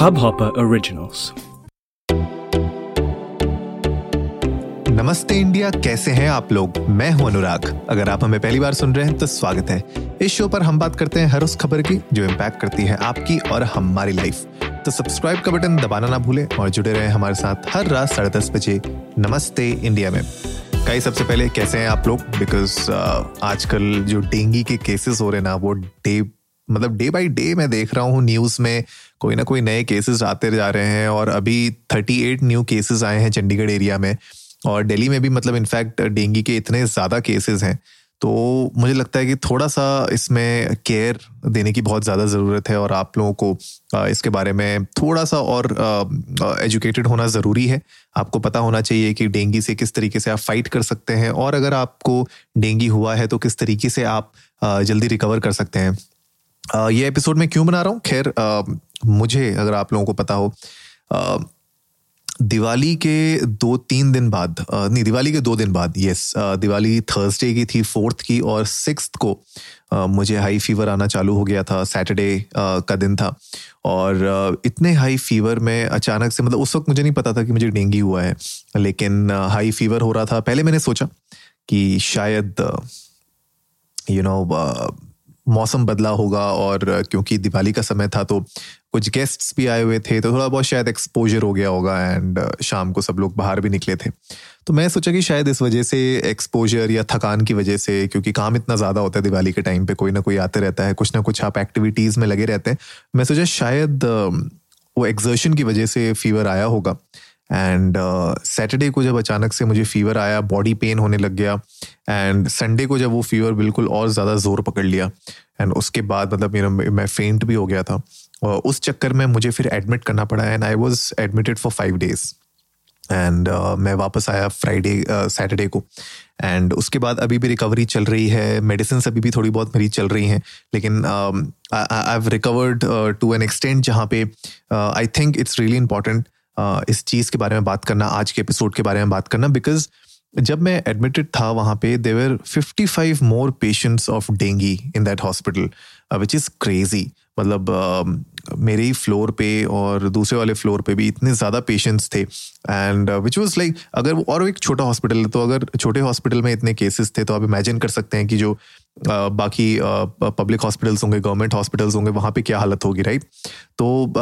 Hubhopper Originals. नमस्ते India कैसे हैं आप लोग? मैं हूँ अनुराग। अगर आप हमें पहली बार सुन रहे हैं तो स्वागत है। इस शो पर हम बात करते हैं हर उस खबर की जो इम्पैक्ट करती है आपकी और हमारी लाइफ तो सब्सक्राइब का बटन दबाना ना भूलें और जुड़े रहें हमारे साथ हर रात साढ़े दस बजे नमस्ते इंडिया में। कई सबसे पहले कैसे हैं आप लोग? बिकॉज़ uh, आजकल जो डेंगी के केसेस हो रहे ना वो डे मतलब डे बाय डे मैं देख रहा हूँ न्यूज़ में कोई ना कोई नए केसेस आते जा रहे हैं और अभी 38 न्यू केसेस आए हैं चंडीगढ़ एरिया में और दिल्ली में भी मतलब इनफैक्ट डेंगू के इतने ज़्यादा केसेस हैं। तो मुझे लगता है कि थोड़ा सा इसमें केयर देने की बहुत ज़्यादा ज़रूरत है और आप लोगों को इसके बारे में थोड़ा सा और एजुकेटेड होना ज़रूरी है। आपको पता होना चाहिए कि डेंगू से किस तरीके से आप फाइट कर सकते हैं और अगर आपको डेंगू हुआ है तो किस तरीके से आप जल्दी रिकवर कर सकते हैं। ये एपिसोड में क्यों बना रहा हूँ? खैर मुझे अगर आप लोगों को पता हो दिवाली के दो तीन दिन बाद नहीं, दिवाली के दो दिन बाद यस दिवाली थर्सडे की थी फोर्थ की और सिक्स को मुझे हाई फीवर आना चालू हो गया था सैटरडे का दिन था। और इतने हाई फीवर में अचानक से मतलब उस वक्त मुझे नहीं पता था कि मुझे डेंगू हुआ है, लेकिन हाई फीवर हो रहा था। पहले मैंने सोचा कि शायद यू नो मौसम बदला होगा और क्योंकि दिवाली का समय था तो कुछ गेस्ट्स भी आए हुए थे तो थोड़ा बहुत शायद एक्सपोजर हो गया होगा एंड शाम को सब लोग बाहर भी निकले थे। तो मैं सोचा कि शायद इस वजह से एक्सपोजर या थकान की वजह से, क्योंकि काम इतना ज़्यादा होता है दिवाली के टाइम पे, कोई ना कोई आते रहता है, कुछ ना कुछ आप एक्टिविटीज़ में लगे रहते हैं। मैं सोचा शायद वो एक्सर्शन की वजह से फीवर आया होगा। एंड सैटरडे uh, को जब अचानक से मुझे फीवर आया बॉडी पेन होने लग गया एंड संडे को जब वो फीवर बिल्कुल और ज़्यादा ज़ोर पकड़ लिया एंड उसके बाद मतलब यू नो मैं फेंट भी हो गया था और उस चक्कर में मुझे फिर एडमिट करना पड़ा and I was admitted for five days and uh, मैं वापस आया फ्राइडे सैटरडे uh, को एंड उसके बाद अभी भी रिकवरी चल रही है मेडिसिन अभी भी थोड़ी बहुत मेरी चल रही हैं लेकिन I have recovered to an extent जहाँ पे I think it's really important इस चीज़ के बारे में बात करना आज के एपिसोड के बारे में बात करना बिकॉज़ जब मैं एडमिटेड था वहाँ पे there were fifty five more patients of dengue in that hospital which is crazy मतलब uh, मेरे ही फ्लोर पे और दूसरे वाले फ्लोर पे भी इतने ज़्यादा पेशेंट्स थे। एंड विच वॉज़ लाइक अगर वो और एक छोटा हॉस्पिटल है तो अगर छोटे हॉस्पिटल में इतने केसेस थे तो आप इमेजिन कर सकते हैं कि जो बाकी पब्लिक हॉस्पिटल्स होंगे गवर्नमेंट हॉस्पिटल्स होंगे, वहाँ पे क्या हालत होगी राइट तो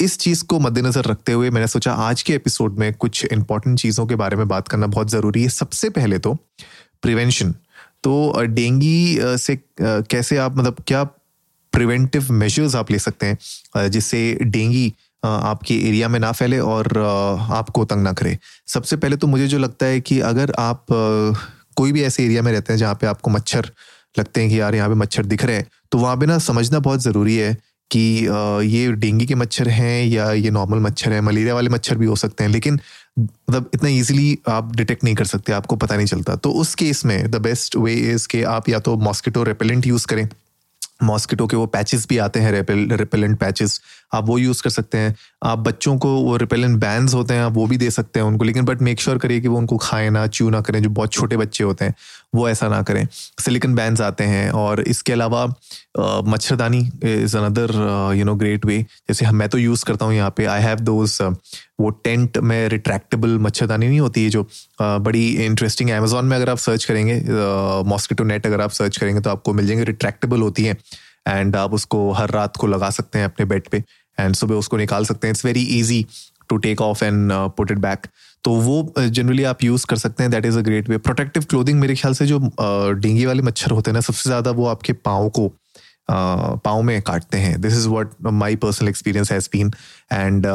इस चीज़ को मद्देनज़र रखते हुए मैंने सोचा आज के एपिसोड में कुछ इंपॉर्टेंट चीज़ों के बारे में बात करना बहुत ज़रूरी है। सबसे पहले तो प्रिवेंशन तो डेंगी से कैसे आप मतलब क्या प्रिवेंटिव मेजर्स आप ले सकते हैं जिससे डेंगी आपके एरिया में ना फैले और आपको तंग ना करे? सबसे पहले तो मुझे जो लगता है कि अगर आप कोई भी ऐसे एरिया में रहते हैं जहाँ पे आपको मच्छर लगते हैं कि यार यहाँ पे मच्छर दिख रहे हैं। तो वहाँ पे ना समझना बहुत ज़रूरी है कि ये डेंगू के मच्छर हैं या ये नॉर्मल मच्छर हैं, मलेरिया वाले मच्छर भी हो सकते हैं, लेकिन मतलब इतना इजीली आप डिटेक्ट नहीं कर सकते, आपको पता नहीं चलता। तो उस केस में द बेस्ट वे इज़ कि आप या तो मॉस्किटो रेपेलेंट यूज़ करें। मॉस्किटो के वो पैचेस भी आते हैं रेपेलेंट पैचेस आप वो यूज़ कर सकते हैं। आप बच्चों को वो रिपेलेंट बैंड होते हैं, आप वो भी दे सकते हैं उनको, लेकिन बट मेक श्योर करिए कि वो उनको खाएँ ना च्यू ना करें, जो बहुत छोटे बच्चे होते हैं, वो ऐसा ना करें। सिलिकन बैंड आते हैं और इसके अलावा मच्छरदानी is another you know great way जैसे मैं तो यूज़ करता हूँ यहाँ पे आई हैव दोज वो टेंट में रिट्रैक्टेबल मच्छरदानी नहीं होती है जो बड़ी इंटरेस्टिंग अमेजोन में अगर आप सर्च करेंगे मॉस्किटो नेट अगर आप सर्च करेंगे तो आपको मिल जाएँगे रिट्रैक्टेबल होती है। एंड आप उसको हर रात को लगा सकते हैं अपने बेड पे। एंड सुबह उसको निकाल सकते हैं। It's very easy to take off and put it back तो वो जनरली आप यूज़ कर सकते हैं। That is a great way protective clothing मेरे ख्याल से जो डेंगी वाले मच्छर होते हैं ना, सबसे ज़्यादा वो आपके पाँव को पाँव में काटते हैं। This is what my personal experience has been and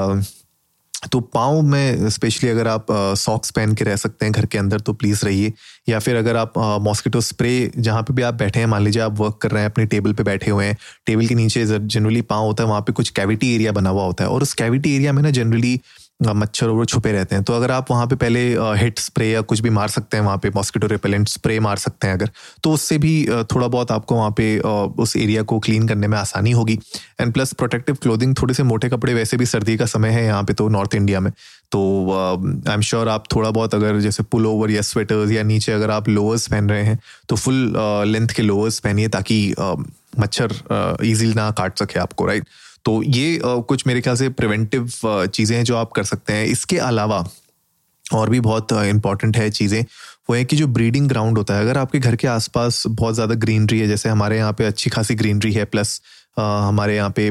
तो पाँव में स्पेशली अगर आप सॉक्स पहन के रह सकते हैं घर के अंदर तो प्लीज़ रहिए। या फिर अगर आप मॉस्किटो स्प्रे जहाँ पे भी आप बैठे हैं, मान लीजिए आप वर्क कर रहे हैं, अपने टेबल पे बैठे हुए हैं, टेबल के नीचे जनरली पाँव होता है, वहाँ पे कुछ कैविटी एरिया बना हुआ होता है और उस कैविटी एरिया में ना जनरली मच्छर और छुपे रहते हैं। तो अगर आप वहाँ पे पहले हिट स्प्रे या कुछ भी मार सकते हैं वहाँ पे, मॉस्किटो रिपेलेंट स्प्रे मार सकते हैं अगर तो उससे भी थोड़ा बहुत आपको वहाँ पे उस एरिया को क्लीन करने में आसानी होगी। एंड प्लस प्रोटेक्टिव क्लोथिंग थोड़े से मोटे कपड़े, वैसे भी सर्दी का समय है यहाँ पे तो नॉर्थ इंडिया में। तो आई एम श्योर आप थोड़ा बहुत अगर जैसे पुल ओवर या स्वेटर्स या नीचे अगर आप लोअर्स पहन रहे हैं तो फुल लेंथ के लोअर्स पहनिए ताकि मच्छर इजीली ना काट सके आपको राइट तो ये कुछ मेरे ख्याल से प्रिवेंटिव चीज़ें हैं जो आप कर सकते हैं। इसके अलावा और भी बहुत इंपॉर्टेंट है चीज़ें। वो है कि जो ब्रीडिंग ग्राउंड होता है, अगर आपके घर के आसपास बहुत ज़्यादा ग्रीनरी है, जैसे हमारे यहाँ पे अच्छी खासी ग्रीनरी है प्लस हमारे यहाँ पे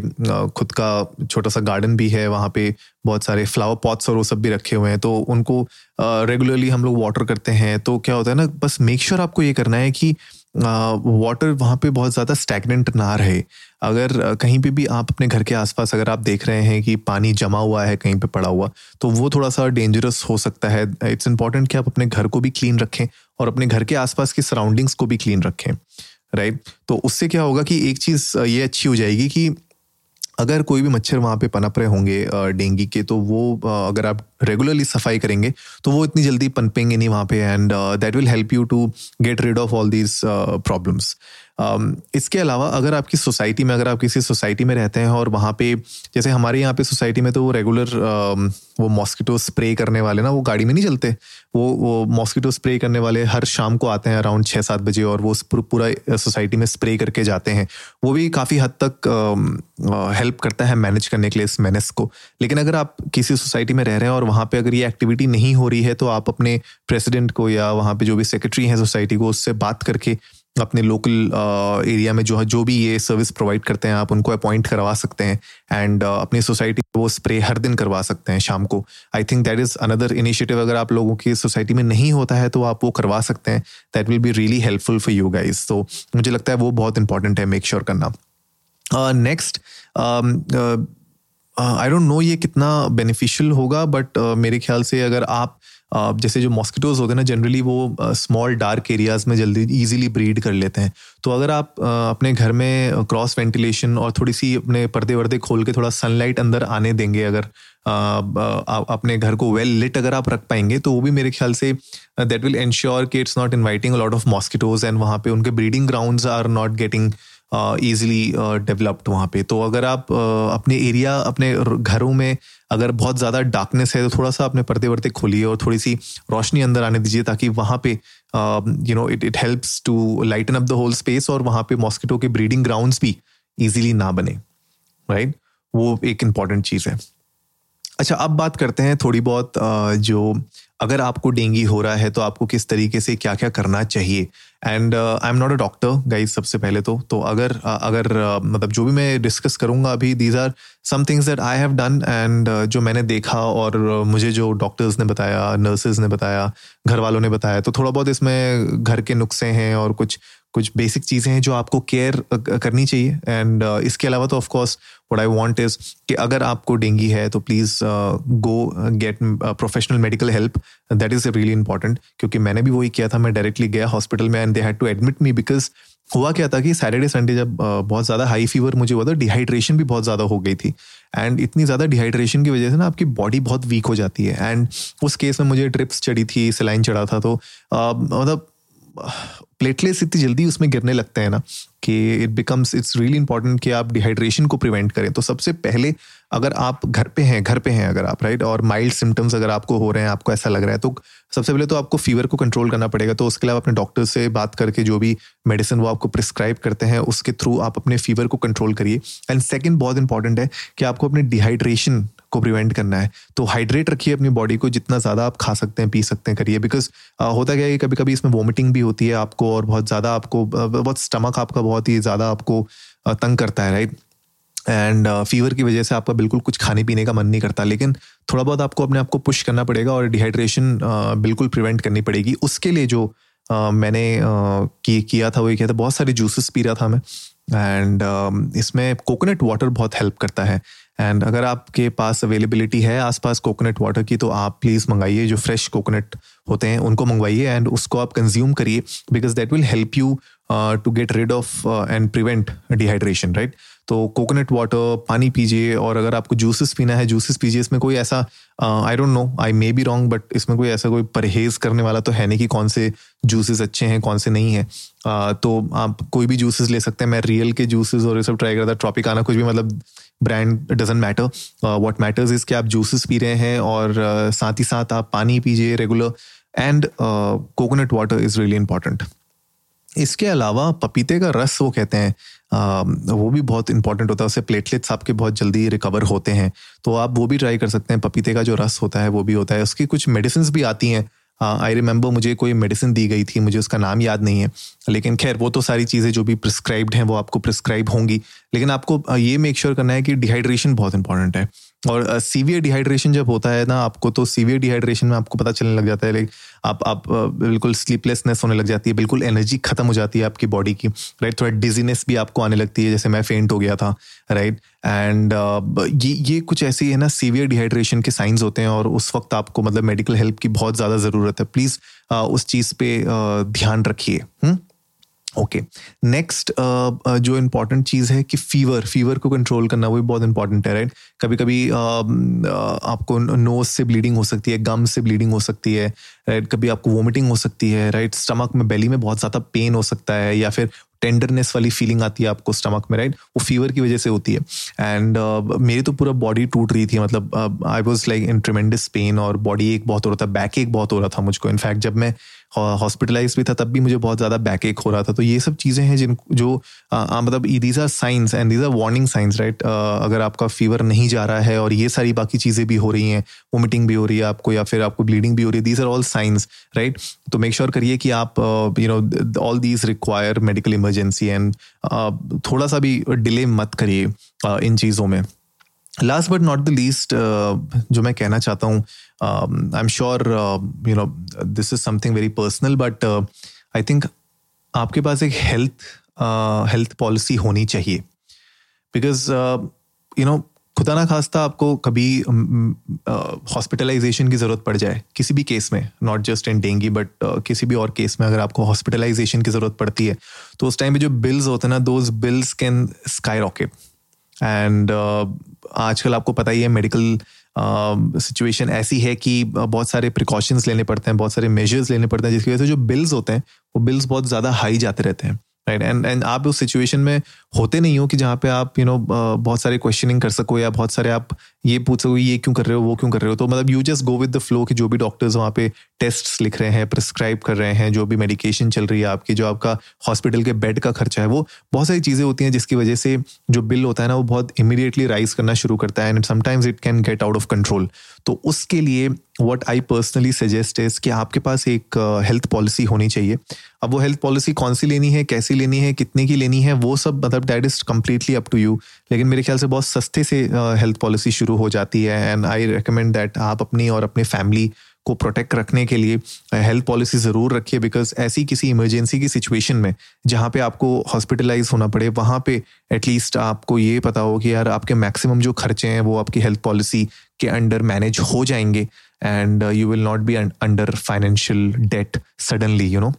खुद का छोटा सा गार्डन भी है, वहाँ पे बहुत सारे फ्लावर पॉट्स और वो सब भी रखे हुए हैं तो उनको रेगुलरली हम लोग वाटर करते हैं। तो क्या होता है ना, बस मेक श्योर sure आपको ये करना है कि वाटर वहाँ पे बहुत ज़्यादा स्टैगनेंट ना रहे। अगर कहीं पे भी आप अपने घर के आसपास अगर आप देख रहे हैं कि पानी जमा हुआ है, कहीं पे पड़ा हुआ तो वो थोड़ा सा डेंजरस हो सकता है। इट्स इंपॉर्टेंट कि आप अपने घर को भी क्लीन रखें और अपने घर के आसपास की सराउंडिंग्स को भी क्लीन रखें राइट तो उससे क्या होगा कि एक चीज़ ये अच्छी हो जाएगी कि अगर कोई भी मच्छर वहाँ पे पनप रहे होंगे डेंगू के तो वो अगर आप रेगुलरली सफ़ाई करेंगे तो वो इतनी जल्दी पनपेंगे नहीं वहाँ पे and that will help you to get rid of all these problems इसके अलावा अगर आपकी सोसाइटी में अगर आप किसी सोसाइटी में रहते हैं और वहाँ पे जैसे हमारे यहाँ पे सोसाइटी में तो वो रेगुलर um, वो मॉस्किटो स्प्रे करने वाले ना वो गाड़ी में नहीं चलते। वो वो मॉस्किटो स्प्रे करने वाले हर शाम को आते हैं अराउंड छः सात बजे और वो पूरा सोसाइटी में स्प्रे करके जाते हैं। वो भी काफ़ी हद तक हेल्प um, करता है मैनेज करने के लिए इस मैनेस को। लेकिन अगर आप किसी सोसाइटी में रह रहे हैं और वहाँ पर अगर ये एक्टिविटी नहीं हो रही है तो आप अपने प्रेसिडेंट को या वहाँ पर जो भी सेक्रेटरी हैं सोसाइटी को उससे बात करके अपने लोकल एरिया uh, में जो है जो भी ये सर्विस प्रोवाइड करते हैं आप उनको अपॉइंट करवा सकते हैं एंड uh, अपनी सोसाइटी वो स्प्रे हर दिन करवा सकते हैं शाम को। I think that is another initiative अगर आप लोगों की सोसाइटी में नहीं होता है तो आप वो करवा सकते हैं। That will be really helpful for you guys तो मुझे लगता है वो बहुत इंपॉर्टेंट है मेक श्योर sure करना। नेक्स्ट आई डोंट नो ये कितना बेनिफिशियल होगा बट uh, मेरे ख्याल से अगर आप जैसे जो मॉस्किटोज होते हैं ना जनरली वो स्मॉल डार्क एरियाज़ में जल्दी इजीली ब्रीड कर लेते हैं। तो अगर आप अपने घर में क्रॉस वेंटिलेशन और थोड़ी सी अपने पर्दे वर्दे खोल के थोड़ा सनलाइट अंदर आने देंगे अगर अपने घर को वेल लिट अगर आप रख पाएँगे तो वो भी मेरे ख्याल से दैट विल इंश्योर कि it's not inviting lot of mosquitoes and वहाँ पे उनके breeding ground are not getting easily developed वहाँ पे। तो अगर आप अपने एरिया अपने घरों में अगर बहुत ज़्यादा डार्कनेस है तो थोड़ा सा अपने पर्दे वर्दे खोलिए और थोड़ी सी रोशनी अंदर आने दीजिए ताकि वहाँ पे you know it it helps to lighten up the whole space और वहाँ पे मॉस्किटो के ब्रीडिंग ग्राउंड्स भी ईजिली ना बने। Right right? वो एक इंपॉर्टेंट चीज़ है। अच्छा अब बात करते हैं थोड़ी बहुत जो अगर आपको डेंगी हो रहा है तो आपको किस तरीके से क्या क्या करना चाहिए? And I am not a doctor guys सबसे पहले तो तो अगर uh, अगर uh, मतलब जो भी मैं डिस्कस करूँगा अभी these are some things that I have done and जो मैंने देखा और uh, मुझे जो डॉक्टर्स ने बताया नर्सेज ने बताया घर वालों ने बताया तो थोड़ा बहुत इसमें घर के नुस्खे हैं और कुछ कुछ बेसिक चीज़ें हैं जो आपको केयर करनी चाहिए। एंड uh, इसके अलावा तो of course what I want is कि अगर आपको डेंगी है तो please go get professional medical help that is really important क्योंकि मैंने भी वही किया था मैं डायरेक्टली गया हॉस्पिटल में and they had to admit me because हुआ क्या था कि सैटरडे संडे जब uh, बहुत ज़्यादा हाई फीवर मुझे हुआ था डिहाइड्रेशन भी बहुत ज़्यादा हो गई थी। एंड इतनी ज़्यादा डिहाइड्रेशन की वजह से ना आपकी बॉडी बहुत वीक हो जाती है। एंड उस केस में मुझे ट्रिप्स चढ़ी थी सिलाइन चढ़ा था तो uh, मतलब प्लेटलेट्स इतनी जल्दी उसमें गिरने लगते हैं ना कि it becomes it's really important कि आप डिहाइड्रेशन को प्रिवेंट करें। तो सबसे पहले अगर आप घर पे हैं, घर पे हैं अगर आप राइट और माइल्ड सिम्टम्स अगर आपको हो रहे हैं, आपको ऐसा लग रहा है तो सबसे पहले तो आपको फीवर को कंट्रोल करना पड़ेगा। तो उसके आप अपने डॉक्टर से बात करके जो भी मेडिसिन वो आपको प्रिस्क्राइब करते हैं, उसके थ्रू आप अपने फीवर को कंट्रोल करिए। एंड सेकेंड बहुत इंपॉर्टेंट है कि आपको अपने डिहाइड्रेशन को प्रिवेंट करना है तो हाइड्रेट रखिए अपनी बॉडी को जितना ज़्यादा आप खा सकते हैं पी सकते हैं करिए। बिकॉज़ होता क्या है कि कभी कभी इसमें वॉमिटिंग भी होती है आपको और बहुत ज़्यादा आपको बहुत स्टमक आपका बहुत ही ज़्यादा आपको तंग करता है राइट एंड फीवर की वजह से आपका बिल्कुल कुछ खाने पीने का मन नहीं करता लेकिन थोड़ा बहुत आपको अपने आप को पुश करना पड़ेगा और डिहाइड्रेशन बिल्कुल प्रिवेंट करनी पड़ेगी। उसके लिए जो uh, मैंने uh, की, किया था वो ये किया था बहुत सारे जूसेस पी रहा था मैं। एंड uh, इसमें कोकोनट वाटर बहुत हेल्प करता है। एंड अगर आपके पास अवेलेबिलिटी है आसपास कोकोनट वाटर की तो आप प्लीज़ मंगाइए जो फ्रेश कोकोनट होते हैं, उनको मंगवाइए एंड उसको आप कंज्यूम करिए because that will help you to get rid of and prevent dehydration right तो कोकोनट वाटर पानी पीजिए और अगर आपको जूसेस पीना है जूसेस पीजिए। इसमें कोई ऐसा I don't know I may be wrong but इसमें कोई ऐसा कोई परहेज करने वाला तो है नहीं कि कौन से जूसेस अच्छे हैं कौन से नहीं है। uh, तो आप कोई भी जूसेस ले सकते हैं। मैं रियल के जूसेस और ये सब ट्राई करता ट्रॉपिक आना कुछ भी मतलब brand doesn't matter what matters is कि आप जूसेस पी रहे हैं और uh, साथ ही साथ आप पानी पीजिए regular and coconut water is really important इसके अलावा पपीते का रस वो कहते हैं। वो भी बहुत इंपॉर्टेंट होता है। उससे प्लेटलेट्स आपके बहुत जल्दी रिकवर होते हैं। तो आप वो भी ट्राई कर सकते हैं। पपीते का जो रस होता है, वो भी होता है। उसकी कुछ मेडिसिन भी आती हैं। आई रिमेंबर मुझे कोई मेडिसिन दी गई थी, मुझे उसका नाम याद नहीं है। लेकिन खैर, वो तो सारी चीज़ें जो भी प्रिस्क्राइब्ड हैं, वो आपको प्रिस्क्राइब होंगी। लेकिन आपको ये मेक श्योर sure करना है कि डिहाइड्रेशन बहुत इंपॉर्टेंट है। और सीवियर uh, डिहाइड्रेशन जब होता है ना आपको तो सीवियर डिहाइड्रेशन में आपको पता चलने लग जाता है लाइक आप आप बिल्कुल स्लीपलेसनेस होने लग जाती है बिल्कुल एनर्जी खत्म हो जाती है आपकी बॉडी की राइट थोड़ा डिजीनेस भी आपको आने लगती है जैसे मैं फेंट हो गया था राइट एंड uh, ये ये कुछ ऐसी है ना सीवियर डिहाइड्रेशन के साइंस होते हैं और उस वक्त आपको मतलब मेडिकल हेल्प की बहुत ज़्यादा ज़रूरत है। प्लीज़ uh, उस चीज़ पे ध्यान रखिए hmm? Okay. Next uh, uh, जो इम्पोर्टेंट चीज़ है कि फीवर फीवर को कंट्रोल करना वो भी बहुत इंपॉर्टेंट है राइट कभी कभी uh, uh, आपको नोज़ से ब्लीडिंग हो सकती है गम से ब्लीडिंग हो सकती है राइट कभी आपको वोमिटिंग हो सकती है राइट स्टमक में बेली में बहुत ज़्यादा पेन हो सकता है या फिर टेंडरनेस वाली फीलिंग आती है आपको स्टमक में राइट वो फीवर की वजह से होती है। एंड uh, मेरी तो पूरा बॉडी टूट रही थी मतलब I was like in tremendous pain और बॉडी एक बहुत हो रहा था बैक एक बहुत हो रहा था मुझको। इनफैक्ट जब मैं हॉस्पिटलाइज भी था तब भी मुझे बहुत ज़्यादा बैक एक हो रहा था। तो ये सब चीज़ें हैं जिन जो आ, मतलब these are signs and these are warning signs right अगर आपका फीवर नहीं जा रहा है और ये सारी बाकी चीज़ें भी हो रही हैं वोमिटिंग भी हो रही है आपको या फिर आपको ब्लीडिंग भी हो रही है these are all signs right तो मेक श्योर करिए कि आप you know all these require medical emergency and थोड़ा सा भी डिले मत करिए इन चीज़ों में। Last but not the least जो मैं कहना चाहता हूँ I am sure you know this is something very personal but I think आपके पास एक हेल्थ हेल्थ पॉलिसी होनी चाहिए। बिकॉज़ यू नो खुदा ना खास्ता आपको कभी हॉस्पिटलाइजेशन uh, की ज़रूरत पड़ जाए किसी भी केस में not just in dengue but किसी भी और केस में अगर आपको हॉस्पिटलाइजेशन की ज़रूरत पड़ती है तो उस टाइम पे जो बिल्स होते हैं ना those bills can skyrocket and आजकल आपको पता ही है मेडिकल सिचुएशन uh, ऐसी है कि बहुत सारे प्रिकॉशंस लेने पड़ते हैं बहुत सारे मेजर्स लेने पड़ते हैं जिसकी वजह से जो बिल्स होते हैं वो बिल्स बहुत ज़्यादा हाई जाते रहते हैं राइट एंड एंड आप उस सिचुएशन में होते नहीं हो कि जहाँ पे आप यू नो बहुत सारे क्वेश्चनिंग कर सको या बहुत सारे आप ये पूछ सको, ये क्यों कर रहे हो, वो क्यों कर रहे हो? तो मतलब you just go with the flow कि जो भी डॉक्टर्स वहाँ पे टेस्ट लिख रहे हैं प्रिस्क्राइब कर रहे हैं, जो भी मेडिकेशन चल रही है आपकी, जो आपका हॉस्पिटल के बेड का खर्चा है, वो बहुत सारी चीज़ें होती हैं जिसकी वजह से जो बिल होता है ना, वो बहुत इमीडिएटली राइज करना शुरू करता है and sometimes it can get out of control तो उसके लिए what I personally suggest is कि आपके पास एक हेल्थ पॉलिसी होनी चाहिए। अब वो हेल्थ पॉलिसी कौन सी लेनी है, कैसी लेनी है, कितने की लेनी है, वो सब मतलब that is completely up to you लेकिन मेरे ख्याल से बहुत सस्ते से हेल्थ पॉलिसी शुरू हो जाती है एंड आई रिकमेंड दैट आप अपनी और अपने फैमिली को प्रोटेक्ट रखने के लिए हेल्थ पॉलिसी ज़रूर रखिए बिकॉज़ ऐसी किसी इमरजेंसी की सिचुएशन में, जहाँ पे आपको हॉस्पिटलाइज होना पड़े, वहाँ पे एटलीस्ट आपको ये पता हो कि यार आपके मैक्सिमम जो खर्चे हैं, वो आपकी हेल्थ पॉलिसी के अंडर मैनेज हो जाएँगे and you will not be under financial debt suddenly you know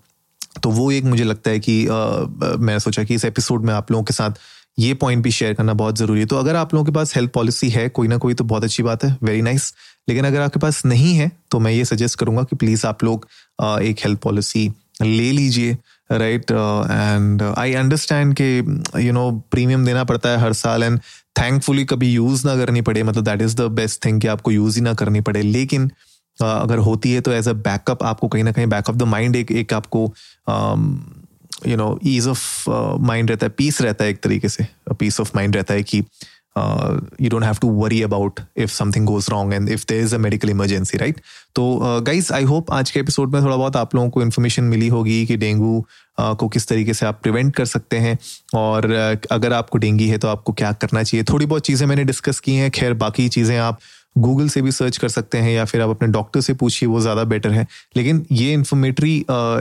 तो वो एक मुझे लगता है कि uh, मैं सोचा कि इस एपिसोड में आप लोगों के साथ ये पॉइंट भी शेयर करना बहुत ज़रूरी है। तो अगर आप लोगों के पास हेल्थ पॉलिसी है कोई ना कोई तो बहुत अच्छी बात है वेरी नाइस लेकिन अगर आपके पास नहीं है तो मैं ये सजेस्ट करूँगा कि प्लीज़ आप लोग एक हेल्थ पॉलिसी ले लीजिए राइट एंड आई अंडरस्टैंड कि यू नो प्रीमियम देना पड़ता है हर साल एंड थैंकफुली कभी यूज़ ना करनी पड़े। मतलब that is the best thing कि आपको यूज़ ही ना करनी पड़े। लेकिन uh, अगर होती है तो एज अ बैकअप आपको कहीं ना कहीं बैक ऑफ़ द माइंड एक एक आपको you know ease of mind रहता है पीस रहता है एक तरीके से। पीस ऑफ़ माइंड रहता है कि you don't have to worry about if something goes wrong and if there is a medical emergency right तो गाइज़ आई होप आज के एपिसोड में थोड़ा बहुत आप लोगों को इन्फॉर्मेशन मिली होगी कि डेंगू uh, को किस तरीके से आप प्रिवेंट कर सकते हैं। और uh, अगर आपको डेंगी है तो आपको क्या करना चाहिए? थोड़ी बहुत चीज़ें मैंने डिस्कस की हैं। खैर बाकी चीज़ें आप गूगल से भी सर्च कर सकते हैं या फिर आप अपने डॉक्टर से पूछिए, वो ज़्यादा बेटर है। लेकिन ये इन्फॉर्मेटरी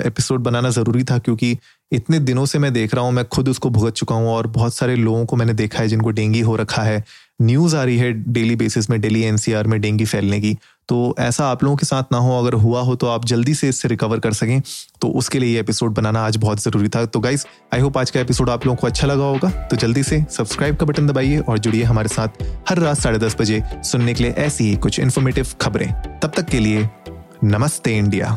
एपिसोड बनाना ज़रूरी था क्योंकि इतने दिनों से मैं देख रहा हूँ, मैं खुद उसको भुगत चुका हूँ और बहुत सारे लोगों को मैंने देखा है जिनको डेंगी हो रखा है। न्यूज़ आ रही है डेली बेसिस में, डेली एनसीआर में डेंगी फैलने की। तो ऐसा आप लोगों के साथ ना हो, अगर हुआ हो तो आप जल्दी से इससे रिकवर कर सकें। तो उसके लिए ये एपिसोड बनाना आज बहुत ज़रूरी था। तो गाइज़ आई होप आज का एपिसोड आप लोगों को अच्छा लगा होगा। तो जल्दी से सब्सक्राइब का बटन दबाइए और जुड़िए हमारे साथ हर रात साढ़े दस बजे सुनने के लिए ऐसी ही कुछ इन्फॉर्मेटिव खबरें। तब तक के लिए नमस्ते इंडिया।